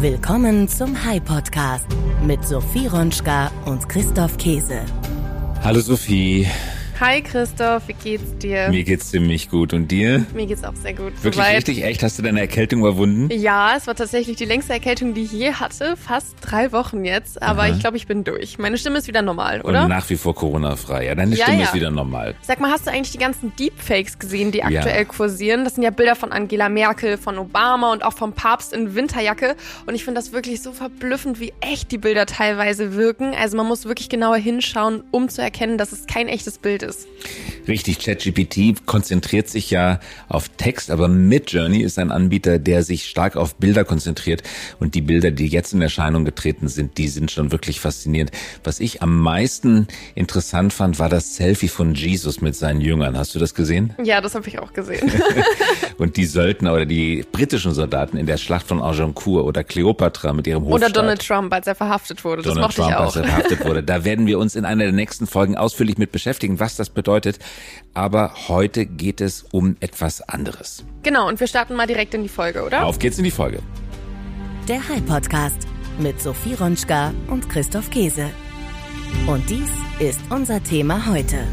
Willkommen zum High Podcast mit Sophie Ronschka und Christoph Käse. Hallo Sophie. Hi Christoph, wie geht's dir? Mir geht's ziemlich gut. Und dir? Mir geht's auch sehr gut. Wirklich Soweit. richtig echt? Hast du deine Erkältung überwunden? Ja, es war tatsächlich die längste Erkältung, die ich je hatte. Fast drei Wochen jetzt. Aber Aha. ich glaube, ich bin durch. Meine Stimme ist wieder normal, oder? Und nach wie vor Corona-frei. Ja, deine Ja, Stimme ja. ist wieder normal. Sag mal, hast du eigentlich die ganzen Deepfakes gesehen, die Ja. aktuell kursieren? Das sind ja Bilder von Angela Merkel, von Obama und auch vom Papst in Winterjacke. Und ich finde das wirklich so verblüffend, wie echt die Bilder teilweise wirken. Also man muss wirklich genauer hinschauen, um zu erkennen, dass es kein echtes Bild ist. Richtig, ChatGPT konzentriert sich ja auf Text, aber Midjourney ist ein Anbieter, der sich stark auf Bilder konzentriert. Und die Bilder, die jetzt in Erscheinung getreten sind, die sind schon wirklich faszinierend. Was ich am meisten interessant fand, war das Selfie von Jesus mit seinen Jüngern. Hast du das gesehen? Ja, das habe ich auch gesehen. Und die Söldner oder die britischen Soldaten in der Schlacht von Agincourt oder Cleopatra mit ihrem Hofstaat. Oder Donald Trump, als er verhaftet wurde. Das Donald mochte Trump, ich auch. als er verhaftet wurde. Da werden wir uns in einer der nächsten Folgen ausführlich mit beschäftigen, was das bedeutet. Aber heute geht es um etwas anderes. Genau, und wir starten mal direkt in die Folge, oder? Auf geht's in die Folge. Der High Podcast mit Sophie Ronschka und Christoph Käse. Und dies ist unser Thema heute.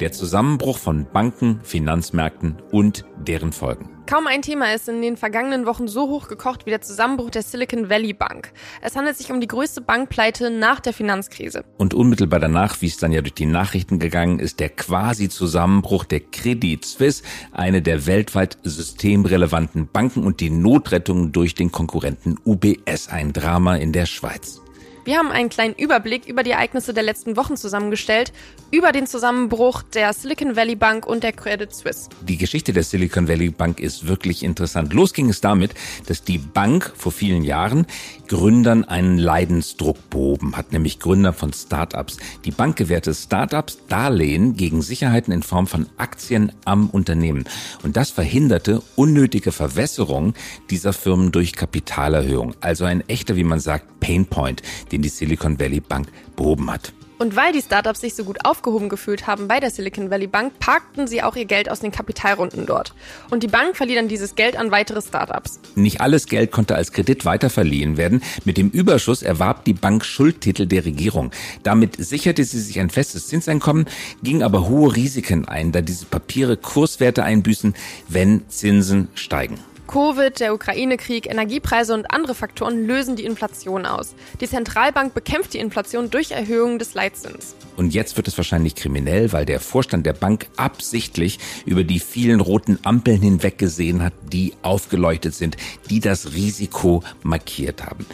Der Zusammenbruch von Banken, Finanzmärkten und deren Folgen. Kaum ein Thema ist in den vergangenen Wochen so hoch gekocht wie der Zusammenbruch der Silicon Valley Bank. Es handelt sich um die größte Bankpleite nach der Finanzkrise. Und unmittelbar danach, wie es dann ja durch die Nachrichten gegangen ist, der quasi Zusammenbruch der Credit Suisse, eine der weltweit systemrelevanten Banken und die Notrettung durch den Konkurrenten UBS, ein Drama in der Schweiz. Wir haben einen kleinen Überblick über die Ereignisse der letzten Wochen zusammengestellt, über den Zusammenbruch der Silicon Valley Bank und der Credit Suisse. Die Geschichte der Silicon Valley Bank ist wirklich interessant. Los ging es damit, dass die Bank vor vielen Jahren Gründern einen Leidensdruck behoben hat, nämlich Gründer von Startups. Die Bank gewährte Startups Darlehen gegen Sicherheiten in Form von Aktien am Unternehmen. Und das verhinderte unnötige Verwässerung dieser Firmen durch Kapitalerhöhung. Also ein echter, wie man sagt, Painpoint, den die Silicon Valley Bank behoben hat. Und weil die Startups sich so gut aufgehoben gefühlt haben bei der Silicon Valley Bank, parkten sie auch ihr Geld aus den Kapitalrunden dort. Und die Bank verlieh dann dieses Geld an weitere Startups. Nicht alles Geld konnte als Kredit weiterverliehen werden. Mit dem Überschuss erwarb die Bank Schuldtitel der Regierung. Damit sicherte sie sich ein festes Zinseinkommen, ging aber hohe Risiken ein, da diese Papiere Kurswerte einbüßen, wenn Zinsen steigen. Covid, der Ukraine-Krieg, Energiepreise und andere Faktoren lösen die Inflation aus. Die Zentralbank bekämpft die Inflation durch Erhöhung des Leitzins. Und jetzt wird es wahrscheinlich kriminell, weil der Vorstand der Bank absichtlich über die vielen roten Ampeln hinweggesehen hat, die aufgeleuchtet sind, die das Risiko markiert haben.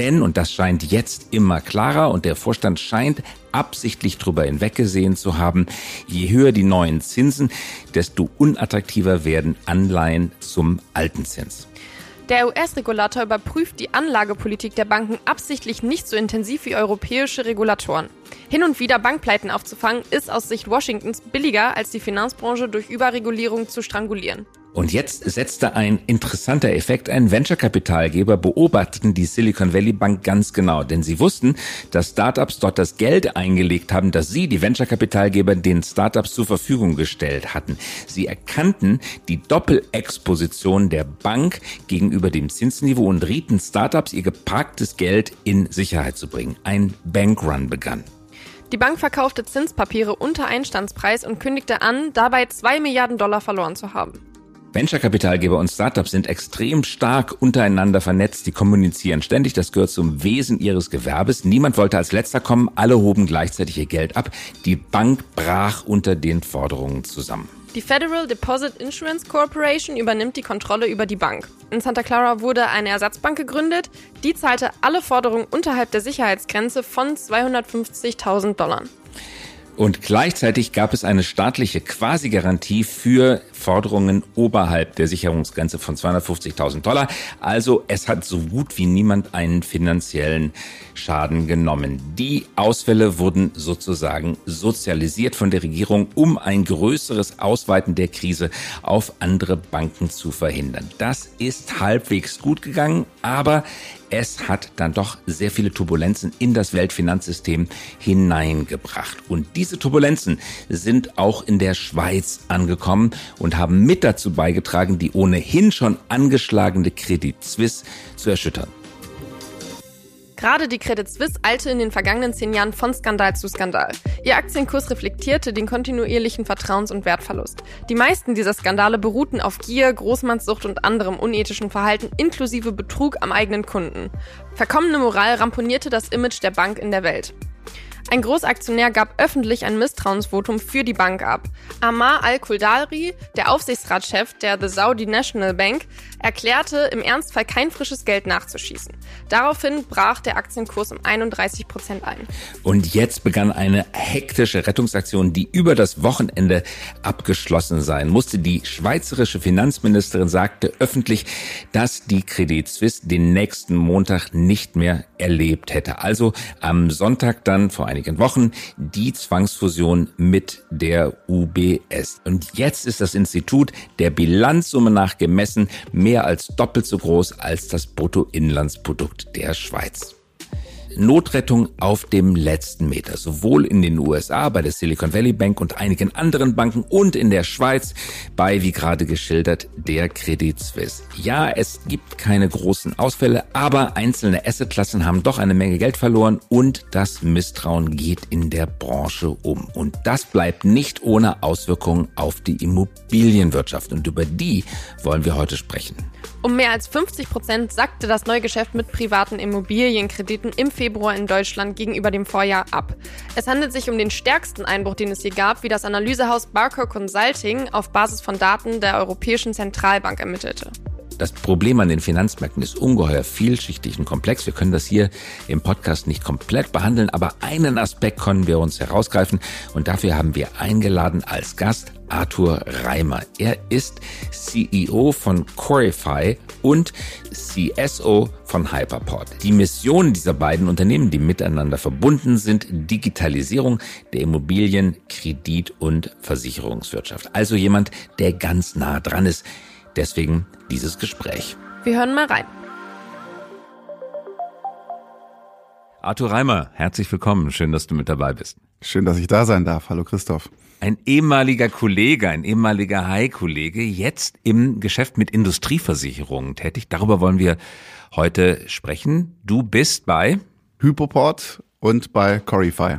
Denn, und das scheint jetzt immer klarer, und der Vorstand scheint absichtlich drüber hinweggesehen zu haben, je höher die neuen Zinsen, desto unattraktiver werden Anleihen zum alten Zins. Der US-Regulator überprüft die Anlagepolitik der Banken absichtlich nicht so intensiv wie europäische Regulatoren. Hin und wieder Bankpleiten aufzufangen, ist aus Sicht Washingtons billiger, als die Finanzbranche durch Überregulierung zu strangulieren. Und jetzt setzte ein interessanter Effekt ein. Venture-Kapitalgeber beobachteten die Silicon Valley Bank ganz genau, denn sie wussten, dass Startups dort das Geld eingelegt haben, das sie, die Venture-Kapitalgeber, den Startups zur Verfügung gestellt hatten. Sie erkannten die Doppelexposition der Bank gegenüber dem Zinsniveau und rieten Startups, ihr geparktes Geld in Sicherheit zu bringen. Ein Bankrun begann. Die Bank verkaufte Zinspapiere unter Einstandspreis und kündigte an, dabei 2 Milliarden Dollar verloren zu haben. Venture-Kapitalgeber und Startups sind extrem stark untereinander vernetzt. Die kommunizieren ständig. Das gehört zum Wesen ihres Gewerbes. Niemand wollte als letzter kommen. Alle hoben gleichzeitig ihr Geld ab. Die Bank brach unter den Forderungen zusammen. Die Federal Deposit Insurance Corporation übernimmt die Kontrolle über die Bank. In Santa Clara wurde eine Ersatzbank gegründet. Die zahlte alle Forderungen unterhalb der Sicherheitsgrenze von 250.000 Dollar. Und gleichzeitig gab es eine staatliche Quasi-Garantie für Forderungen oberhalb der Sicherungsgrenze von 250.000 Dollar. Also es hat so gut wie niemand einen finanziellen Schaden genommen. Die Ausfälle wurden sozusagen sozialisiert von der Regierung, um ein größeres Ausweiten der Krise auf andere Banken zu verhindern. Das ist halbwegs gut gegangen, aber es hat dann doch sehr viele Turbulenzen in das Weltfinanzsystem hineingebracht. Und diese Turbulenzen sind auch in der Schweiz angekommen und haben mit dazu beigetragen, die ohnehin schon angeschlagene Credit Suisse zu erschüttern. Gerade die Credit Suisse eilte in den vergangenen zehn Jahren von Skandal zu Skandal. Ihr Aktienkurs reflektierte den kontinuierlichen Vertrauens- und Wertverlust. Die meisten dieser Skandale beruhten auf Gier, Großmannssucht und anderem unethischen Verhalten inklusive Betrug am eigenen Kunden. Verkommene Moral ramponierte das Image der Bank in der Welt. Ein Großaktionär gab öffentlich ein Misstrauensvotum für die Bank ab. Amar al-Kuldari, der Aufsichtsratschef der The Saudi National Bank, erklärte, im Ernstfall kein frisches Geld nachzuschießen. Daraufhin brach der Aktienkurs um 31 Prozent ein. Und jetzt begann eine hektische Rettungsaktion, die über das Wochenende abgeschlossen sein musste. Die schweizerische Finanzministerin sagte öffentlich, dass die Credit Suisse den nächsten Montag nicht mehr erlebt hätte. Also am Sonntag dann vor einigen Wochen die Zwangsfusion mit der UBS. Und jetzt ist das Institut der Bilanzsumme nach gemessen mehr als doppelt so groß als das Bruttoinlandsprodukt der Schweiz. Notrettung auf dem letzten Meter, sowohl in den USA bei der Silicon Valley Bank und einigen anderen Banken und in der Schweiz bei, wie gerade geschildert, der Credit Suisse. Ja, es gibt keine großen Ausfälle, aber einzelne Assetklassen haben doch eine Menge Geld verloren und das Misstrauen geht in der Branche um. Und das bleibt nicht ohne Auswirkungen auf die Immobilienwirtschaft und über die wollen wir heute sprechen. Um mehr als 50 Prozent sackte das Neugeschäft mit privaten Immobilienkrediten im Februar in Deutschland gegenüber dem Vorjahr ab. Es handelt sich um den stärksten Einbruch, den es je gab, wie das Analysehaus Barker Consulting auf Basis von Daten der Europäischen Zentralbank ermittelte. Das Problem an den Finanzmärkten ist ungeheuer vielschichtig und komplex. Wir können das hier im Podcast nicht komplett behandeln, aber einen Aspekt können wir uns herausgreifen und dafür haben wir eingeladen als Gast Arthur Reimer. Er ist CEO von Corify und CSO von Hyperport. Die Mission dieser beiden Unternehmen, die miteinander verbunden sind, Digitalisierung der Immobilien, Kredit und Versicherungswirtschaft. Also jemand, der ganz nah dran ist. Deswegen dieses Gespräch. Wir hören mal rein. Arthur Reimer, herzlich willkommen. Schön, dass du mit dabei bist. Schön, dass ich da sein darf. Hallo Christoph. Ein ehemaliger Kollege, ein ehemaliger High-Kollege, jetzt im Geschäft mit Industrieversicherungen tätig. Darüber wollen wir heute sprechen. Du bist bei Hypoport und bei Corify.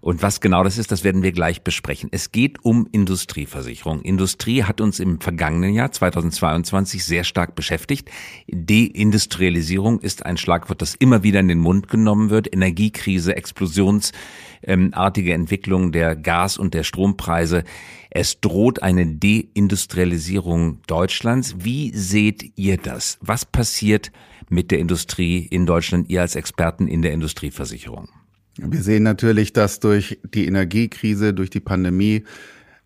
Und was genau das ist, das werden wir gleich besprechen. Es geht um Industrieversicherung. Industrie hat uns im vergangenen Jahr 2022 sehr stark beschäftigt. Deindustrialisierung ist ein Schlagwort, das immer wieder in den Mund genommen wird. Energiekrise, explosionsartige Entwicklung der Gas- und der Strompreise. Es droht eine Deindustrialisierung Deutschlands. Wie seht ihr das? Was passiert mit der Industrie in Deutschland, ihr als Experten in der Industrieversicherung? Wir sehen natürlich, dass durch die Energiekrise, durch die Pandemie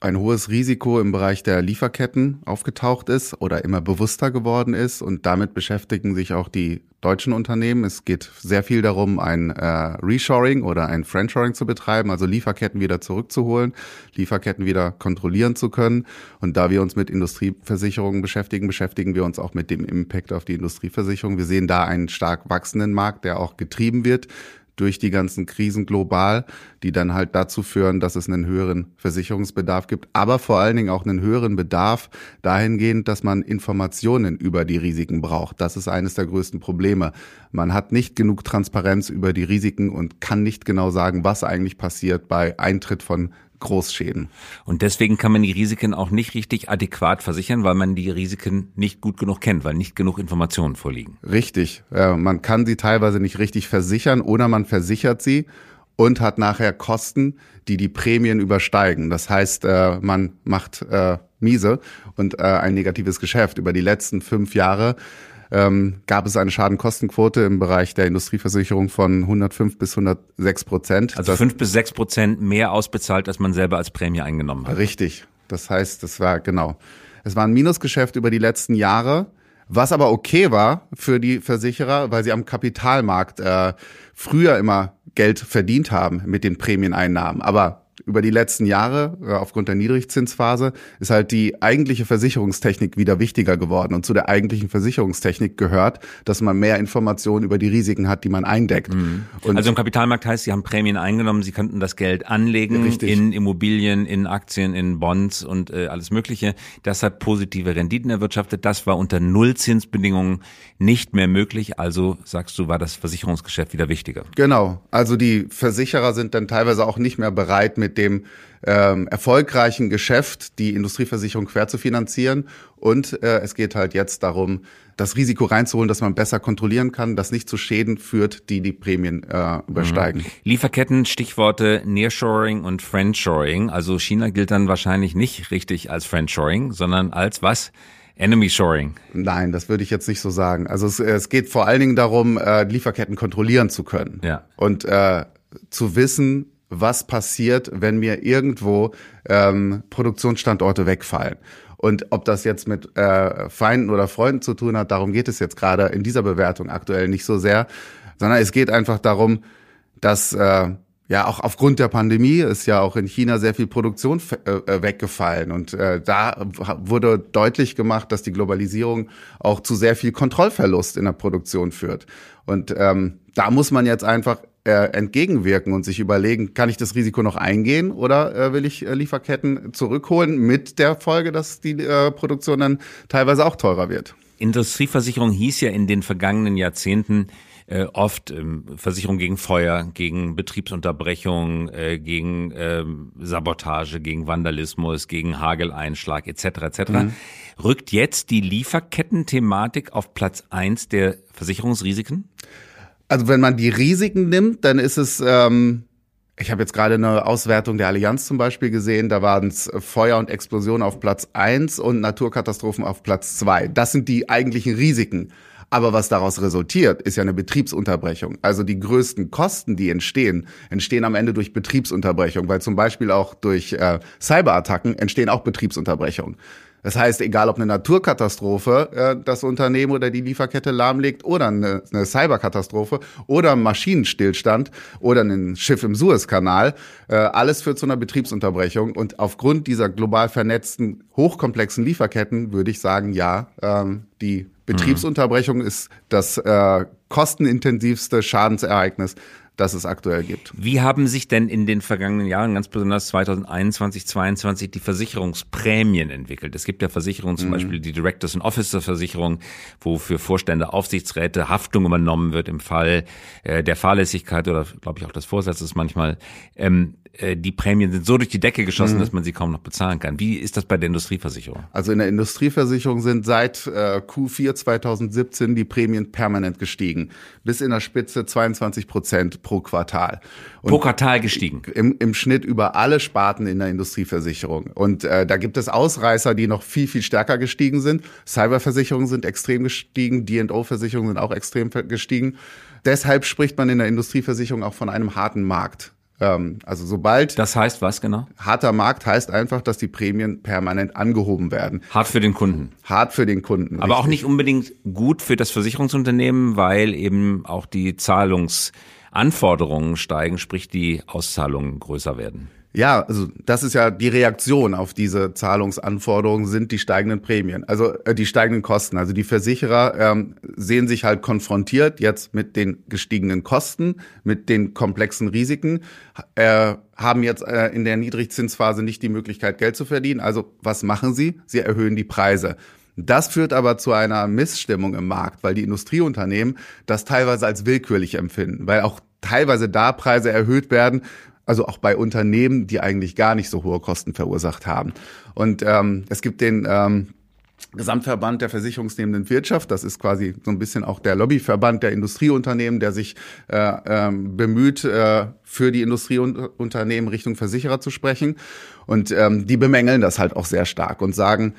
ein hohes Risiko im Bereich der Lieferketten aufgetaucht ist oder immer bewusster geworden ist. Und damit beschäftigen sich auch die deutschen Unternehmen. Es geht sehr viel darum, ein äh, Reshoring oder ein Friendshoring zu betreiben, also Lieferketten wieder zurückzuholen, Lieferketten wieder kontrollieren zu können. Und da wir uns mit Industrieversicherungen beschäftigen, beschäftigen wir uns auch mit dem Impact auf die Industrieversicherung. Wir sehen da einen stark wachsenden Markt, der auch getrieben wird durch die ganzen Krisen global, die dann halt dazu führen, dass es einen höheren Versicherungsbedarf gibt, aber vor allen Dingen auch einen höheren Bedarf dahingehend, dass man Informationen über die Risiken braucht. Das ist eines der größten Probleme. Man hat nicht genug Transparenz über die Risiken und kann nicht genau sagen, was eigentlich passiert bei Eintritt von Großschäden. Und deswegen kann man die Risiken auch nicht richtig adäquat versichern, weil man die Risiken nicht gut genug kennt, weil nicht genug Informationen vorliegen. Richtig. Man kann sie teilweise nicht richtig versichern oder man versichert sie und hat nachher Kosten, die die Prämien übersteigen. Das heißt, äh, man macht äh, miese und äh, ein negatives Geschäft. Über die letzten fünf Jahre ähm, gab es eine Schadenkostenquote im Bereich der Industrieversicherung von 105 bis 106 Prozent. Also fünf bis sechs Prozent mehr ausbezahlt, als man selber als Prämie eingenommen hat. Richtig. Das heißt, das war genau. Es war ein Minusgeschäft über die letzten Jahre, was aber okay war für die Versicherer, weil sie am Kapitalmarkt äh, früher immer Geld verdient haben mit den Prämieneinnahmen. Aber über die letzten Jahre, äh, aufgrund der Niedrigzinsphase, ist halt die eigentliche Versicherungstechnik wieder wichtiger geworden. Und zu der eigentlichen Versicherungstechnik gehört, dass man mehr Informationen über die Risiken hat, die man eindeckt. Mhm. also im Kapitalmarkt heißt, Sie haben Prämien eingenommen, Sie könnten das Geld anlegen Richtig. in Immobilien, in Aktien, in Bonds und äh, alles Mögliche. Das hat positive Renditen erwirtschaftet. Das war unter Nullzinsbedingungen nicht mehr möglich. Also sagst du, war das Versicherungsgeschäft wieder wichtiger. Genau. Also die Versicherer sind dann teilweise auch nicht mehr bereit, mit dem ähm, erfolgreichen Geschäft die Industrieversicherung quer zu finanzieren. Und äh, es geht halt jetzt darum, das Risiko reinzuholen, dass man besser kontrollieren kann, das nicht zu Schäden führt, die die Prämien äh, übersteigen. Mhm. Lieferketten, Stichworte Nearshoring und Friendshoring. Also China gilt dann wahrscheinlich nicht richtig als Friendshoring, sondern als was? Enemy Shoring. Nein, das würde ich jetzt nicht so sagen. Also es, es geht vor allen Dingen darum, äh, Lieferketten kontrollieren zu können. Ja. Und äh, zu wissen, was passiert, wenn mir irgendwo ähm, Produktionsstandorte wegfallen. Und ob das jetzt mit äh, Feinden oder Freunden zu tun hat, darum geht es jetzt gerade in dieser Bewertung aktuell nicht so sehr, sondern es geht einfach darum, dass äh, ja auch aufgrund der Pandemie ist ja auch in China sehr viel Produktion äh, äh, weggefallen und äh, da wurde deutlich gemacht, dass die Globalisierung auch zu sehr viel Kontrollverlust in der Produktion führt und ähm, da muss man jetzt einfach äh, entgegenwirken und sich überlegen, kann ich das Risiko noch eingehen oder äh, will ich äh, Lieferketten zurückholen mit der Folge, dass die äh, Produktion dann teilweise auch teurer wird. Industrieversicherung hieß ja in den vergangenen Jahrzehnten äh, oft ähm, Versicherung gegen Feuer, gegen Betriebsunterbrechung, äh, gegen äh, Sabotage, gegen Vandalismus, gegen Hageleinschlag etc. etc. Mhm. Rückt jetzt die Lieferketten-Thematik auf Platz eins der Versicherungsrisiken? Also wenn man die Risiken nimmt, dann ist es, ähm, ich habe jetzt gerade eine Auswertung der Allianz zum Beispiel gesehen, da waren es Feuer und Explosion auf Platz eins und Naturkatastrophen auf Platz zwei. Das sind die eigentlichen Risiken. Aber was daraus resultiert, ist ja eine Betriebsunterbrechung. Also die größten Kosten, die entstehen, entstehen am Ende durch Betriebsunterbrechung, weil zum Beispiel auch durch äh, Cyberattacken entstehen auch Betriebsunterbrechungen. Das heißt, egal ob eine Naturkatastrophe äh, das Unternehmen oder die Lieferkette lahmlegt oder eine, eine Cyberkatastrophe oder Maschinenstillstand oder ein Schiff im Suezkanal, äh, alles führt zu einer Betriebsunterbrechung. Und aufgrund dieser global vernetzten, hochkomplexen Lieferketten würde ich sagen, ja, ähm, die Betriebsunterbrechung mhm. ist das äh, kostenintensivste Schadensereignis, das es aktuell gibt. Wie haben sich denn in den vergangenen Jahren, ganz besonders 2021, 2022, die Versicherungsprämien entwickelt? Es gibt ja Versicherungen, zum mhm. Beispiel die Directors and Officer Versicherung, wo für Vorstände, Aufsichtsräte Haftung übernommen wird im Fall äh, der Fahrlässigkeit oder, glaube ich, auch des Vorsatzes manchmal. Ähm, äh, die Prämien sind so durch die Decke geschossen, mhm. dass man sie kaum noch bezahlen kann. Wie ist das bei der Industrieversicherung? Also in der Industrieversicherung sind seit äh, Q4 2017 die Prämien permanent gestiegen. Bis in der Spitze 22 Prozent pro Quartal. Und pro Quartal gestiegen? Im, Im Schnitt über alle Sparten in der Industrieversicherung. Und äh, da gibt es Ausreißer, die noch viel, viel stärker gestiegen sind. Cyberversicherungen sind extrem gestiegen, D&O-Versicherungen sind auch extrem gestiegen. Deshalb spricht man in der Industrieversicherung auch von einem harten Markt. Ähm, also sobald. Das heißt was genau? Harter Markt heißt einfach, dass die Prämien permanent angehoben werden. Hart für den Kunden. Hart für den Kunden. Aber richtig. auch nicht unbedingt gut für das Versicherungsunternehmen, weil eben auch die Zahlungsanforderungen steigen, sprich die Auszahlungen größer werden. Ja, also das ist ja die Reaktion auf diese Zahlungsanforderungen sind die steigenden Prämien, also äh, die steigenden Kosten. Also die Versicherer ähm, sehen sich halt konfrontiert jetzt mit den gestiegenen Kosten, mit den komplexen Risiken, äh, haben jetzt äh, in der Niedrigzinsphase nicht die Möglichkeit, Geld zu verdienen. Also was machen sie? Sie erhöhen die Preise. Das führt aber zu einer Missstimmung im Markt, weil die Industrieunternehmen das teilweise als willkürlich empfinden, weil auch teilweise da Preise erhöht werden, also auch bei Unternehmen, die eigentlich gar nicht so hohe Kosten verursacht haben. Und ähm, es gibt den ähm, Gesamtverband der versicherungsnehmenden Wirtschaft. Das ist quasi so ein bisschen auch der Lobbyverband der Industrieunternehmen, der sich äh, ähm, bemüht, äh, für die Industrieunternehmen Richtung Versicherer zu sprechen. Und ähm, die bemängeln das halt auch sehr stark und sagen,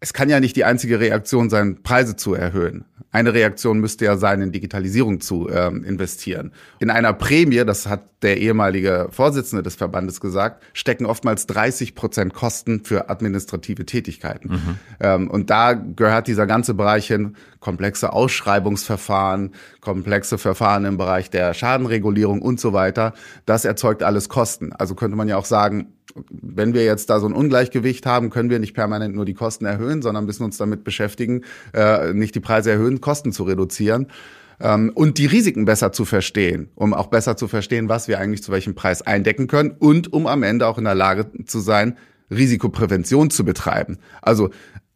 es kann ja nicht die einzige Reaktion sein, Preise zu erhöhen. Eine Reaktion müsste ja sein, in Digitalisierung zu ähm, investieren. In einer Prämie, das hat der ehemalige Vorsitzende des Verbandes gesagt, stecken oftmals 30 Prozent Kosten für administrative Tätigkeiten. Mhm. Ähm, und da gehört dieser ganze Bereich hin, komplexe Ausschreibungsverfahren, komplexe Verfahren im Bereich der Schadenregulierung und so weiter. Das erzeugt alles Kosten. Also könnte man ja auch sagen, wenn wir jetzt da so ein Ungleichgewicht haben, können wir nicht permanent nur die Kosten erhöhen, sondern müssen uns damit beschäftigen, äh, nicht die Preise erhöhen, Kosten zu reduzieren ähm, und die Risiken besser zu verstehen, um auch besser zu verstehen, was wir eigentlich zu welchem Preis eindecken können und um am Ende auch in der Lage zu sein, Risikoprävention zu betreiben. Also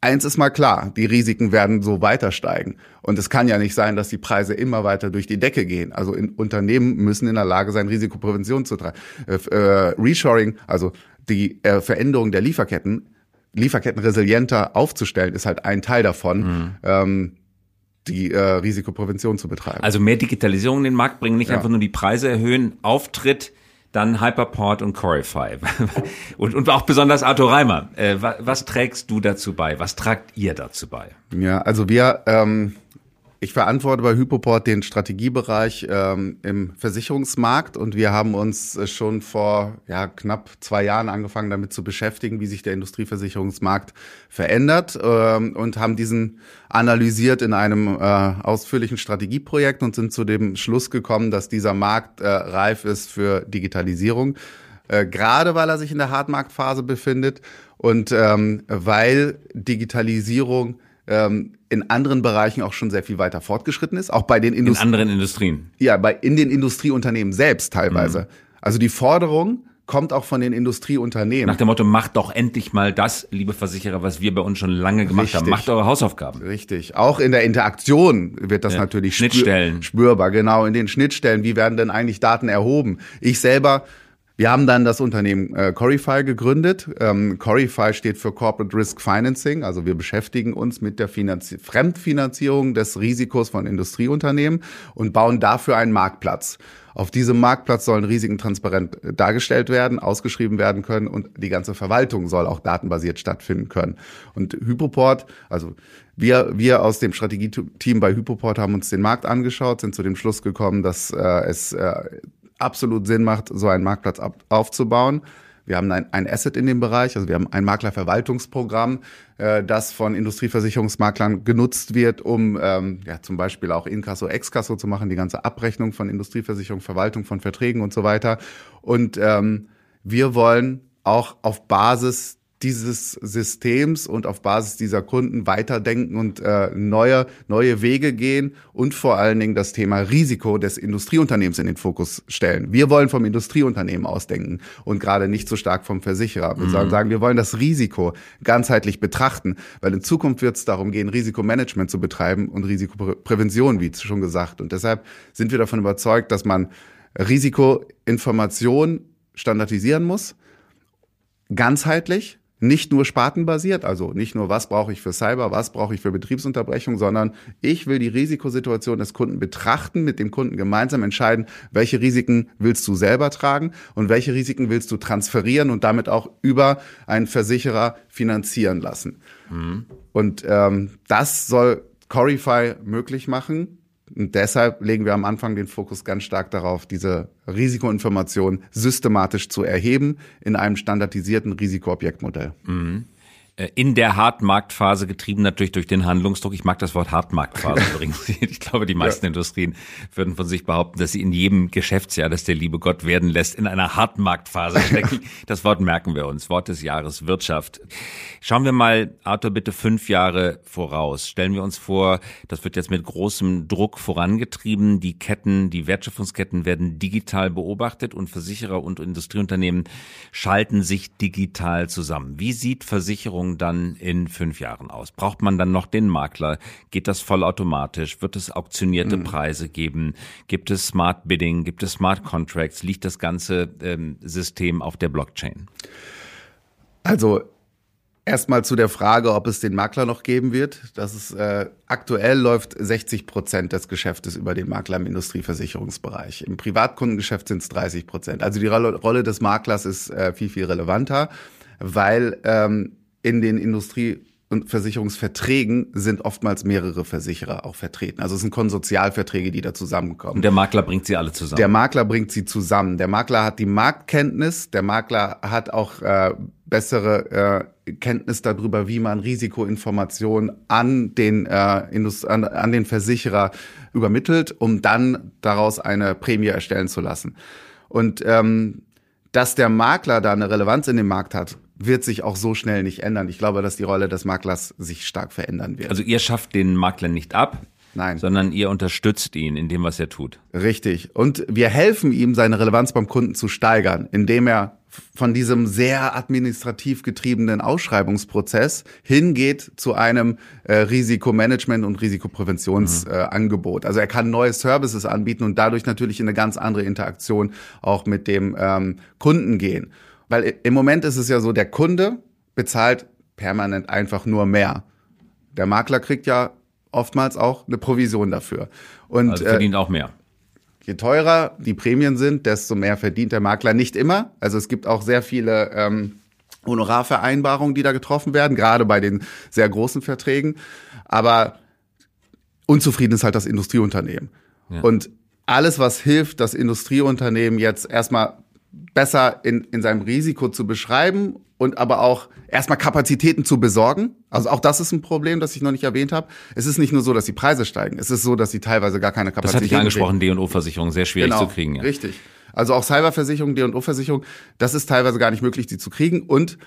eins ist mal klar, die Risiken werden so weiter steigen. Und es kann ja nicht sein, dass die Preise immer weiter durch die Decke gehen. Also Unternehmen müssen in der Lage sein, Risikoprävention zu treiben. Äh, äh, Reshoring, also die äh, Veränderung der Lieferketten, Lieferketten resilienter aufzustellen, ist halt ein Teil davon. Mhm. Ähm, die äh, Risikoprävention zu betreiben. Also mehr Digitalisierung in den Markt bringen, nicht ja. einfach nur die Preise erhöhen, Auftritt dann Hyperport und Corify. und, und auch besonders Arthur Reimer. Äh, was, was, trägst du dazu bei? Was tragt ihr dazu bei? Ja, also wir ähm, ich verantworte bei Hypoport den Strategiebereich ähm, im Versicherungsmarkt und wir haben uns äh, schon vor ja, knapp zwei Jahren angefangen, damit zu beschäftigen, wie sich der Industrieversicherungsmarkt verändert ähm, und haben diesen analysiert in einem äh, ausführlichen Strategieprojekt und sind zu dem Schluss gekommen, dass dieser Markt äh, reif ist für Digitalisierung, äh, gerade weil er sich in der Hartmarktphase befindet und ähm, weil Digitalisierung ähm, in anderen Bereichen auch schon sehr viel weiter fortgeschritten ist, auch bei den Indust in anderen Industrien. Ja, bei in den Industrieunternehmen selbst teilweise. Mhm. Also die Forderung kommt auch von den Industrieunternehmen. Nach dem Motto, macht doch endlich mal das, liebe Versicherer, was wir bei uns schon lange gemacht Richtig. haben. Macht eure Hausaufgaben. Richtig. Auch in der Interaktion wird das ja. natürlich Schnittstellen. spürbar. Genau, in den Schnittstellen. Wie werden denn eigentlich Daten erhoben? Ich selber wir haben dann das Unternehmen äh, Corify gegründet. Ähm, Corify steht für Corporate Risk Financing, also wir beschäftigen uns mit der Finanzi Fremdfinanzierung des Risikos von Industrieunternehmen und bauen dafür einen Marktplatz. Auf diesem Marktplatz sollen Risiken transparent äh, dargestellt werden, ausgeschrieben werden können und die ganze Verwaltung soll auch datenbasiert stattfinden können. Und Hypoport, also wir, wir aus dem Strategieteam bei Hypoport haben uns den Markt angeschaut, sind zu dem Schluss gekommen, dass äh, es äh, absolut Sinn macht, so einen Marktplatz aufzubauen. Wir haben ein, ein Asset in dem Bereich, also wir haben ein Maklerverwaltungsprogramm, äh, das von Industrieversicherungsmaklern genutzt wird, um ähm, ja, zum Beispiel auch Inkasso, Exkasso zu machen, die ganze Abrechnung von Industrieversicherung, Verwaltung von Verträgen und so weiter. Und ähm, wir wollen auch auf Basis dieses Systems und auf Basis dieser Kunden weiterdenken und äh, neue, neue Wege gehen und vor allen Dingen das Thema Risiko des Industrieunternehmens in den Fokus stellen. Wir wollen vom Industrieunternehmen ausdenken und gerade nicht so stark vom Versicherer. Wir mhm. sagen, wir wollen das Risiko ganzheitlich betrachten, weil in Zukunft wird es darum gehen, Risikomanagement zu betreiben und Risikoprävention, wie schon gesagt. Und deshalb sind wir davon überzeugt, dass man Risikoinformation standardisieren muss, ganzheitlich nicht nur spartenbasiert, also nicht nur, was brauche ich für Cyber, was brauche ich für Betriebsunterbrechung, sondern ich will die Risikosituation des Kunden betrachten, mit dem Kunden gemeinsam entscheiden, welche Risiken willst du selber tragen und welche Risiken willst du transferieren und damit auch über einen Versicherer finanzieren lassen. Mhm. Und ähm, das soll Corify möglich machen. Und deshalb legen wir am Anfang den Fokus ganz stark darauf, diese Risikoinformation systematisch zu erheben in einem standardisierten Risikoobjektmodell. Mhm. Äh, in der Hartmarktphase getrieben natürlich durch den Handlungsdruck. Ich mag das Wort Hartmarktphase übrigens. Ich glaube, die meisten ja. Industrien würden von sich behaupten, dass sie in jedem Geschäftsjahr, das der liebe Gott werden lässt, in einer Hartmarktphase stecken. das Wort merken wir uns. Wort des Jahres Wirtschaft. Schauen wir mal, Arthur, bitte fünf Jahre voraus. Stellen wir uns vor, das wird jetzt mit großem Druck vorangetrieben. Die Ketten, die Wertschöpfungsketten werden digital beobachtet und Versicherer und Industrieunternehmen schalten sich digital zusammen. Wie sieht Versicherung Versicherung dann in fünf Jahren aus? Braucht man dann noch den Makler? Geht das vollautomatisch? Wird es auktionierte mhm. Preise geben? Gibt es Smart Bidding? Gibt es Smart Contracts? Liegt das ganze ähm, System auf der Blockchain? Also Erstmal zu der Frage, ob es den Makler noch geben wird. Das ist äh, aktuell läuft 60 Prozent des Geschäftes über den Makler im Industrieversicherungsbereich. Im Privatkundengeschäft sind es 30 Prozent. Also die Rolle, Rolle des Maklers ist äh, viel viel relevanter, weil ähm, in den Industrie und Versicherungsverträgen sind oftmals mehrere Versicherer auch vertreten. Also es sind Konsortialverträge, die da zusammenkommen. Und der Makler bringt sie alle zusammen. Der Makler bringt sie zusammen. Der Makler hat die Marktkenntnis. Der Makler hat auch äh, bessere äh, Kenntnis darüber, wie man Risikoinformationen an den äh, Indust an, an den Versicherer übermittelt, um dann daraus eine Prämie erstellen zu lassen. Und ähm, dass der Makler da eine Relevanz in dem Markt hat, wird sich auch so schnell nicht ändern. Ich glaube, dass die Rolle des Maklers sich stark verändern wird. Also ihr schafft den Makler nicht ab, Nein. sondern ihr unterstützt ihn in dem, was er tut. Richtig. Und wir helfen ihm, seine Relevanz beim Kunden zu steigern, indem er von diesem sehr administrativ getriebenen Ausschreibungsprozess hingeht zu einem äh, Risikomanagement und Risikopräventionsangebot. Mhm. Äh, also er kann neue Services anbieten und dadurch natürlich in eine ganz andere Interaktion auch mit dem ähm, Kunden gehen. Weil im Moment ist es ja so, der Kunde bezahlt permanent einfach nur mehr. Der Makler kriegt ja oftmals auch eine Provision dafür. Und also verdient äh, auch mehr. Je teurer die Prämien sind, desto mehr verdient der Makler. Nicht immer. Also es gibt auch sehr viele ähm, Honorarvereinbarungen, die da getroffen werden, gerade bei den sehr großen Verträgen. Aber unzufrieden ist halt das Industrieunternehmen. Ja. Und alles, was hilft, das Industrieunternehmen jetzt erstmal besser in, in seinem Risiko zu beschreiben und aber auch erstmal Kapazitäten zu besorgen. Also auch das ist ein Problem, das ich noch nicht erwähnt habe. Es ist nicht nur so, dass die Preise steigen. Es ist so, dass sie teilweise gar keine Kapazitäten haben. Das hatte ich angesprochen, D&O-Versicherung, sehr schwierig genau, zu kriegen. Ja. Richtig. Also auch Cyberversicherung, D&O-Versicherung, das ist teilweise gar nicht möglich, die zu kriegen. Und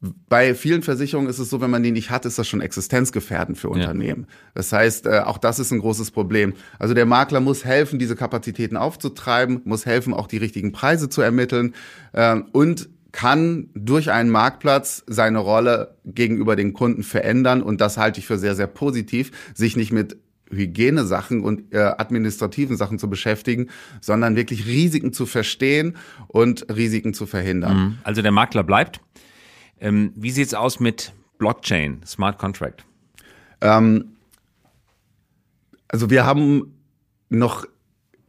bei vielen Versicherungen ist es so, wenn man die nicht hat, ist das schon existenzgefährdend für Unternehmen. Ja. Das heißt, äh, auch das ist ein großes Problem. Also der Makler muss helfen, diese Kapazitäten aufzutreiben, muss helfen, auch die richtigen Preise zu ermitteln äh, und kann durch einen Marktplatz seine Rolle gegenüber den Kunden verändern. Und das halte ich für sehr, sehr positiv, sich nicht mit Hygienesachen und äh, administrativen Sachen zu beschäftigen, sondern wirklich Risiken zu verstehen und Risiken zu verhindern. Mhm. Also der Makler bleibt. Ähm, wie sieht's aus mit Blockchain, Smart Contract? Ähm, also wir haben noch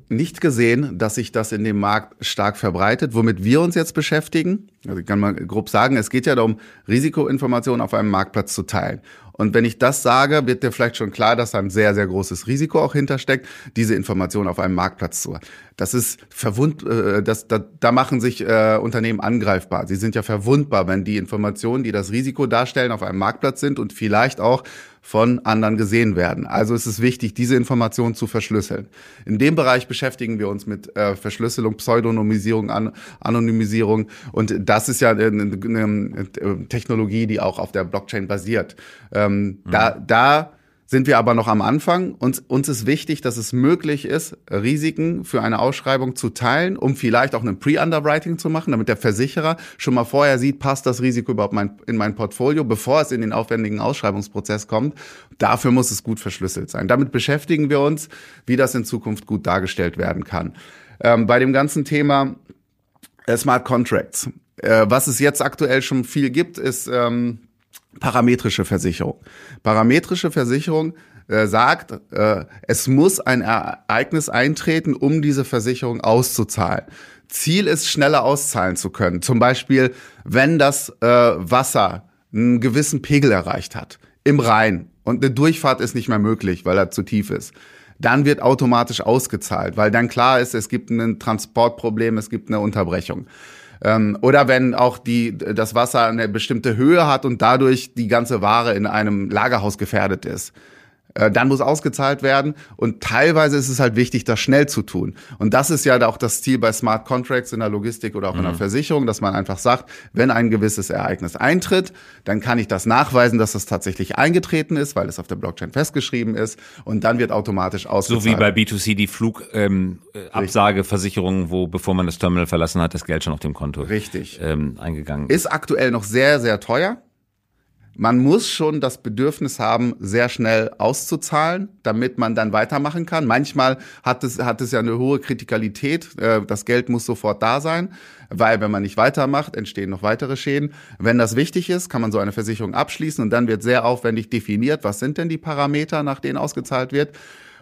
nicht gesehen, dass sich das in dem Markt stark verbreitet. Womit wir uns jetzt beschäftigen, also ich kann mal grob sagen, es geht ja darum, Risikoinformationen auf einem Marktplatz zu teilen. Und wenn ich das sage, wird dir vielleicht schon klar, dass da ein sehr, sehr großes Risiko auch hintersteckt, diese Informationen auf einem Marktplatz zu. Das ist verwund, äh, das, da, da machen sich äh, Unternehmen angreifbar. Sie sind ja verwundbar, wenn die Informationen, die das Risiko darstellen, auf einem Marktplatz sind und vielleicht auch von anderen gesehen werden. Also ist es wichtig, diese Informationen zu verschlüsseln. In dem Bereich beschäftigen wir uns mit äh, Verschlüsselung, Pseudonymisierung, An Anonymisierung und das ist ja eine, eine, Technologie, die auch auf der Blockchain basiert. Ähm, mhm. Da, da sind wir aber noch am Anfang. Uns, uns ist wichtig, dass es möglich ist, Risiken für eine Ausschreibung zu teilen, um vielleicht auch ein Pre-Underwriting zu machen, damit der Versicherer schon mal vorher sieht, passt das Risiko überhaupt mein, in mein Portfolio, bevor es in den aufwendigen Ausschreibungsprozess kommt. Dafür muss es gut verschlüsselt sein. Damit beschäftigen wir uns, wie das in Zukunft gut dargestellt werden kann. Ähm, bei dem ganzen Thema äh, Smart Contracts. Äh, was es jetzt aktuell schon viel gibt, ist ähm, parametrische Versicherung. Parametrische Versicherung äh, sagt, äh, es muss ein Ereignis eintreten, um diese Versicherung auszuzahlen. Ziel ist, schneller auszahlen zu können. Zum Beispiel, wenn das äh, Wasser einen gewissen Pegel erreicht hat im Rhein und eine Durchfahrt ist nicht mehr möglich, weil er zu tief ist dann wird automatisch ausgezahlt, weil dann klar ist, es gibt ein Transportproblem, es gibt eine Unterbrechung. Ähm, oder wenn auch die, das Wasser eine bestimmte Höhe hat und dadurch die ganze Ware in einem Lagerhaus gefährdet ist. Äh, dann muss ausgezahlt werden und teilweise ist es halt wichtig, das schnell zu tun. Und das ist ja auch das Ziel bei Smart Contracts in der Logistik oder auch in der mhm. Versicherung, dass man einfach sagt, wenn ein gewisses Ereignis eintritt, dann kann ich das nachweisen, dass das tatsächlich eingetreten ist, weil es auf der Blockchain festgeschrieben ist und dann wird automatisch ausgezahlt. So wie bei B2C die Flugabsageversicherung, ähm, wo bevor man das Terminal verlassen hat, das Geld schon auf dem Konto Richtig. Ähm, eingegangen ist. Ist aktuell noch sehr, sehr teuer man muss schon das Bedürfnis haben, sehr schnell auszuzahlen, damit man dann weitermachen kann. Manchmal hat es, hat es ja eine hohe Kritikalität. Äh, das Geld muss sofort da sein, weil wenn man nicht weitermacht, entstehen noch weitere Schäden. Wenn das wichtig ist, kann man so eine Versicherung abschließen und dann wird sehr aufwendig definiert, was sind denn die Parameter, nach denen ausgezahlt wird.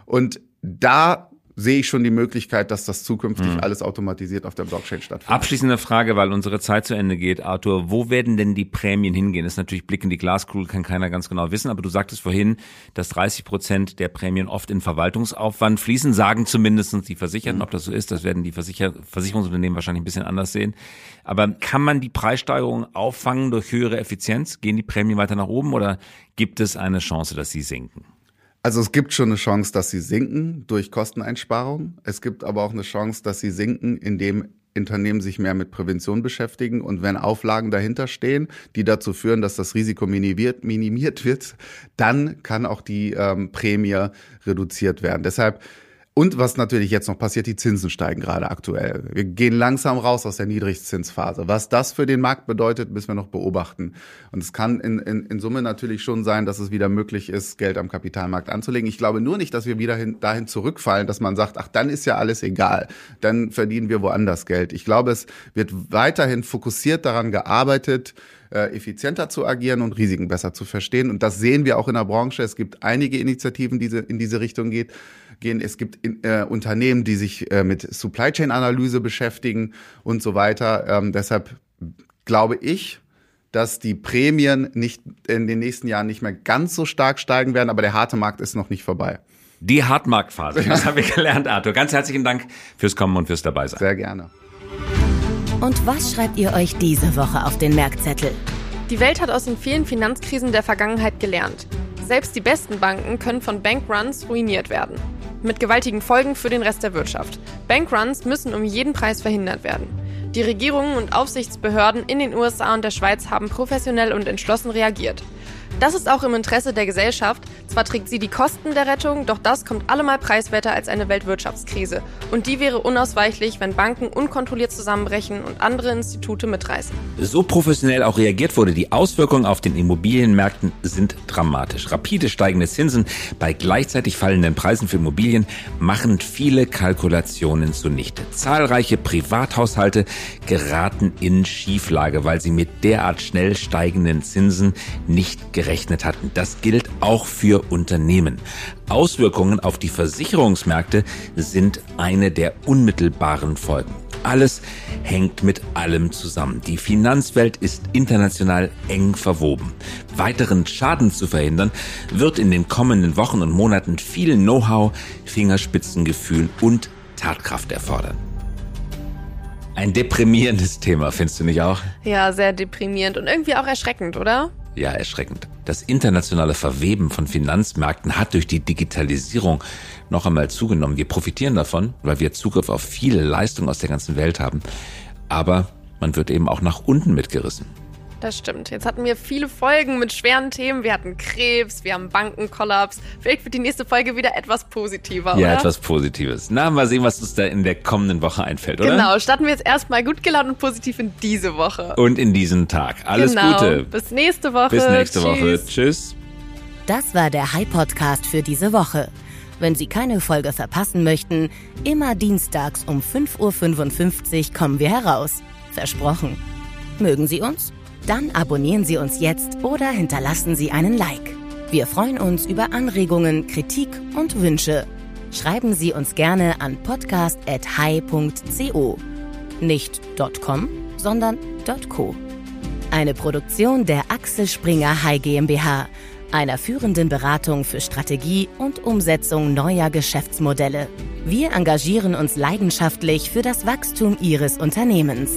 Und da sehe ich schon die Möglichkeit, dass das zukünftig mhm. alles automatisiert auf der Blockchain stattfindet. Abschließende Frage, weil unsere Zeit zu Ende geht, Arthur. Wo werden denn die Prämien hingehen? Das ist natürlich Blick in die Glaskugel, kann keiner ganz genau wissen, aber du sagtest vorhin, dass 30 Prozent der Prämien oft in Verwaltungsaufwand fließen, sagen zumindest die Versicherten. Mhm. Ob das so ist, das werden die Versicher Versicherungsunternehmen wahrscheinlich ein bisschen anders sehen. Aber kann man die Preissteigerung auffangen durch höhere Effizienz? Gehen die Prämien weiter nach oben oder gibt es eine Chance, dass sie sinken? Also es gibt schon eine Chance, dass sie sinken durch Kosteneinsparung. Es gibt aber auch eine Chance, dass sie sinken, indem Unternehmen sich mehr mit Prävention beschäftigen und wenn Auflagen dahinter stehen, die dazu führen, dass das Risiko minimiert, minimiert wird, dann kann auch die ähm, Prämie reduziert werden. Deshalb und was natürlich jetzt noch passiert, die Zinsen steigen gerade aktuell. Wir gehen langsam raus aus der Niedrigzinsphase. Was das für den Markt bedeutet, müssen wir noch beobachten. Und es kann in, in, in Summe natürlich schon sein, dass es wieder möglich ist, Geld am Kapitalmarkt anzulegen. Ich glaube nur nicht, dass wir wieder hin, dahin zurückfallen, dass man sagt, ach, dann ist ja alles egal. Dann verdienen wir woanders Geld. Ich glaube, es wird weiterhin fokussiert daran gearbeitet, äh, effizienter zu agieren und Risiken besser zu verstehen. Und das sehen wir auch in der Branche. Es gibt einige Initiativen, die in diese Richtung geht, gehen. Es gibt in, äh, Unternehmen, die sich äh, mit Supply Chain Analyse beschäftigen und so weiter. Ähm, deshalb glaube ich, dass die Prämien nicht in den nächsten Jahren nicht mehr ganz so stark steigen werden, aber der harte Markt ist noch nicht vorbei. Die Hartmarktphase, das haben wir gelernt, Arthur. Ganz herzlichen Dank fürs Kommen und fürs Dabeisein. Sehr gerne. Und was schreibt ihr euch diese Woche auf den Merkzettel? Die Welt hat aus den vielen Finanzkrisen der Vergangenheit gelernt. Selbst die besten Banken können von Bankruns ruiniert werden. Mit gewaltigen Folgen für den Rest der Wirtschaft. Bankruns müssen um jeden Preis verhindert werden. Die Regierungen und Aufsichtsbehörden in den USA und der Schweiz haben professionell und entschlossen reagiert. Das ist auch im Interesse der Gesellschaft. Zwar trägt sie die Kosten der Rettung, doch das kommt allemal preiswerter als eine Weltwirtschaftskrise. Und die wäre unausweichlich, wenn Banken unkontrolliert zusammenbrechen und andere Institute mitreißen. So professionell auch reagiert wurde, die Auswirkungen auf den Immobilienmärkten sind dramatisch. Rapide steigende Zinsen bei gleichzeitig fallenden Preisen für Immobilien machen viele Kalkulationen zunichte. Zahlreiche Privathaushalte geraten in Schieflage, weil sie mit derart schnell steigenden Zinsen nicht gerechnet gerechnet hatten. Das gilt auch für Unternehmen. Auswirkungen auf die Versicherungsmärkte sind eine der unmittelbaren Folgen. Alles hängt mit allem zusammen. Die Finanzwelt ist international eng verwoben. Weiteren Schaden zu verhindern, wird in den kommenden Wochen und Monaten viel Know-how, Fingerspitzengefühl und Tatkraft erfordern. Ein deprimierendes Thema, findest du nicht auch? Ja, sehr deprimierend und irgendwie auch erschreckend, oder? Ja, erschreckend. Das internationale Verweben von Finanzmärkten hat durch die Digitalisierung noch einmal zugenommen. Wir profitieren davon, weil wir Zugriff auf viele Leistungen aus der ganzen Welt haben. Aber man wird eben auch nach unten mitgerissen. Das stimmt. Jetzt hatten wir viele Folgen mit schweren Themen. Wir hatten Krebs, wir haben Bankenkollaps. Vielleicht wird die nächste Folge wieder etwas positiver, ja, oder? Ja, etwas Positives. Na, mal sehen, was uns da in der kommenden Woche einfällt, oder? Genau, starten wir jetzt erstmal gut gelaunt und positiv in diese Woche. Und in diesen Tag. Alles genau. Gute. Bis nächste Woche. Bis nächste Tschüss. Woche. Tschüss. Das war der High Podcast für diese Woche. Wenn Sie keine Folge verpassen möchten, immer dienstags um 5.55 Uhr kommen wir heraus. Versprochen. Mögen Sie uns? Dann abonnieren Sie uns jetzt oder hinterlassen Sie einen Like. Wir freuen uns über Anregungen, Kritik und Wünsche. Schreiben Sie uns gerne an podcast.hi.co. Nicht .com, sondern .co. Eine Produktion der Axel Springer High GmbH, einer führenden Beratung für Strategie und Umsetzung neuer Geschäftsmodelle. Wir engagieren uns leidenschaftlich für das Wachstum Ihres Unternehmens.